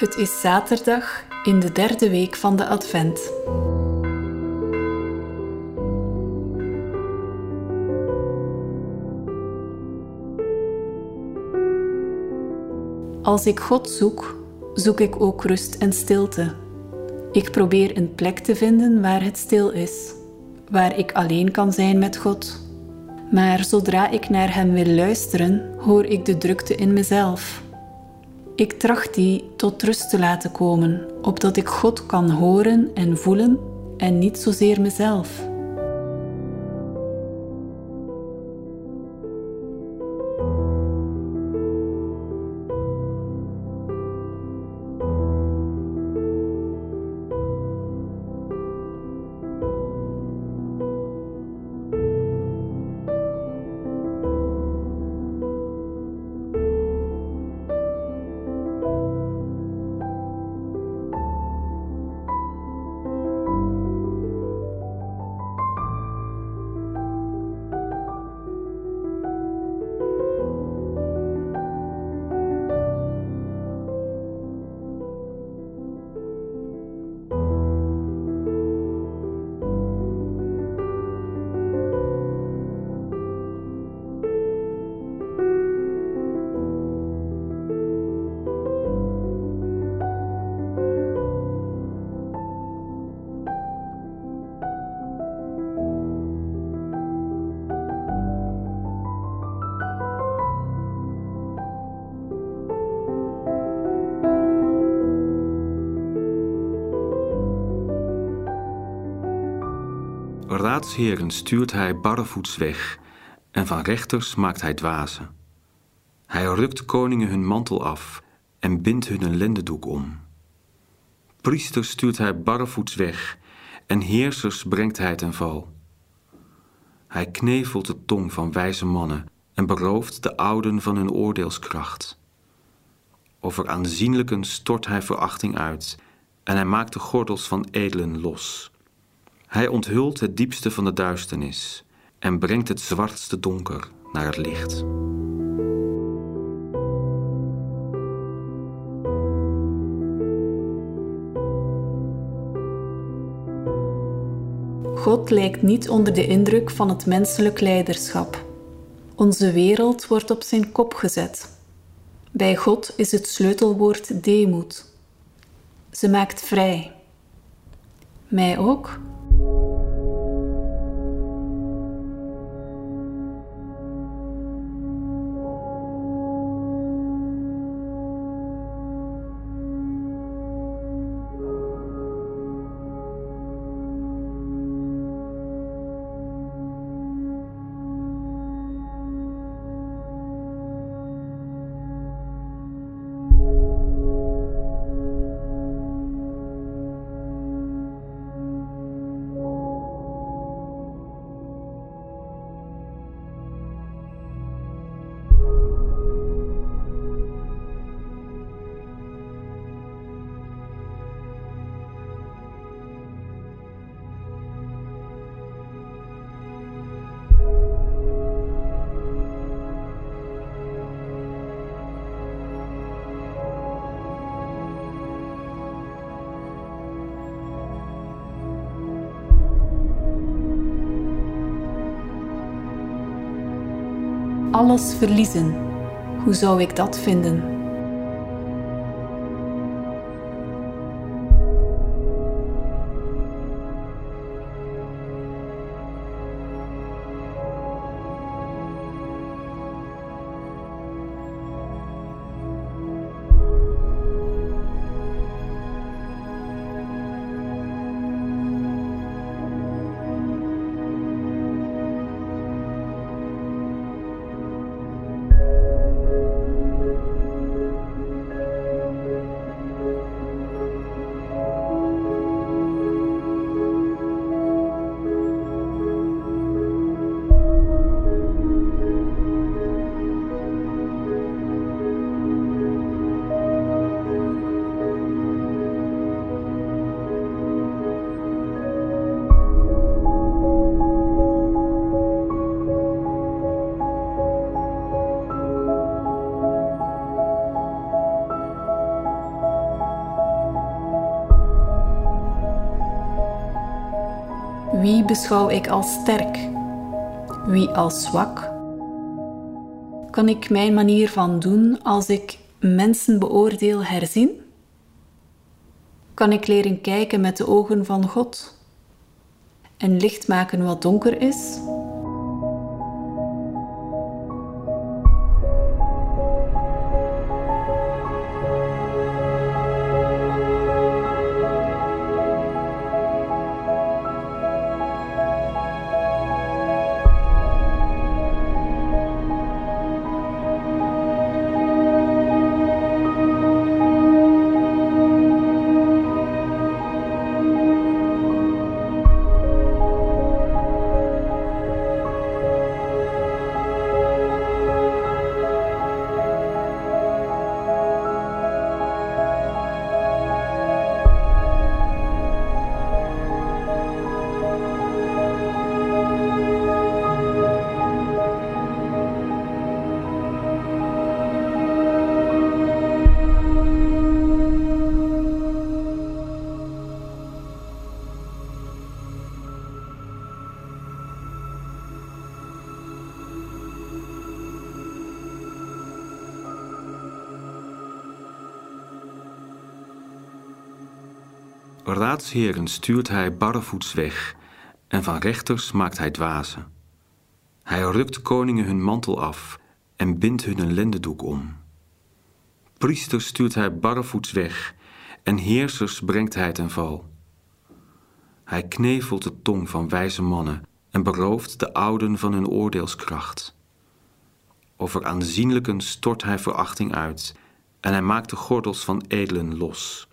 Het is zaterdag in de derde week van de Advent. Als ik God zoek, zoek ik ook rust en stilte. Ik probeer een plek te vinden waar het stil is, waar ik alleen kan zijn met God. Maar zodra ik naar Hem wil luisteren, hoor ik de drukte in mezelf. Ik tracht die tot rust te laten komen, opdat ik God kan horen en voelen en niet zozeer mezelf. Raadsheren stuurt hij barrevoets weg en van rechters maakt hij dwazen. Hij rukt koningen hun mantel af en bindt hun een lendendoek om. Priesters stuurt hij barrevoets weg en heersers brengt hij ten val. Hij knevelt de tong van wijze mannen en berooft de ouden van hun oordeelskracht. Over aanzienlijken stort hij verachting uit en hij maakt de gordels van edelen los. Hij onthult het diepste van de duisternis en brengt het zwartste donker naar het licht. God lijkt niet onder de indruk van het menselijk leiderschap. Onze wereld wordt op zijn kop gezet. Bij God is het sleutelwoord deemoed. Ze maakt vrij. Mij ook? Alles verliezen. Hoe zou ik dat vinden? Wie beschouw ik als sterk? Wie als zwak? Kan ik mijn manier van doen als ik mensen beoordeel herzien? Kan ik leren kijken met de ogen van God en licht maken wat donker is? Raadsheren stuurt hij barrevoets weg en van rechters maakt hij dwazen. Hij rukt koningen hun mantel af en bindt hun een lendendoek om. Priesters stuurt hij barrevoets weg en heersers brengt hij ten val. Hij knevelt de tong van wijze mannen en berooft de ouden van hun oordeelskracht. Over aanzienlijken stort hij verachting uit en hij maakt de gordels van edelen los.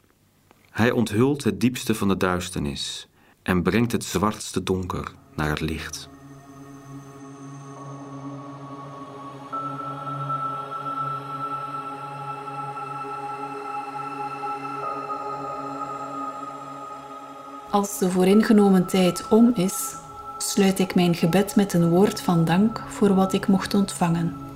Hij onthult het diepste van de duisternis en brengt het zwartste donker naar het licht. Als de vooringenomen tijd om is, sluit ik mijn gebed met een woord van dank voor wat ik mocht ontvangen.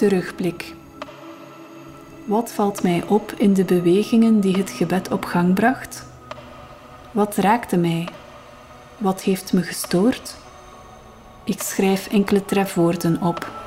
Terugblik. Wat valt mij op in de bewegingen die het gebed op gang bracht? Wat raakte mij? Wat heeft me gestoord? Ik schrijf enkele trefwoorden op.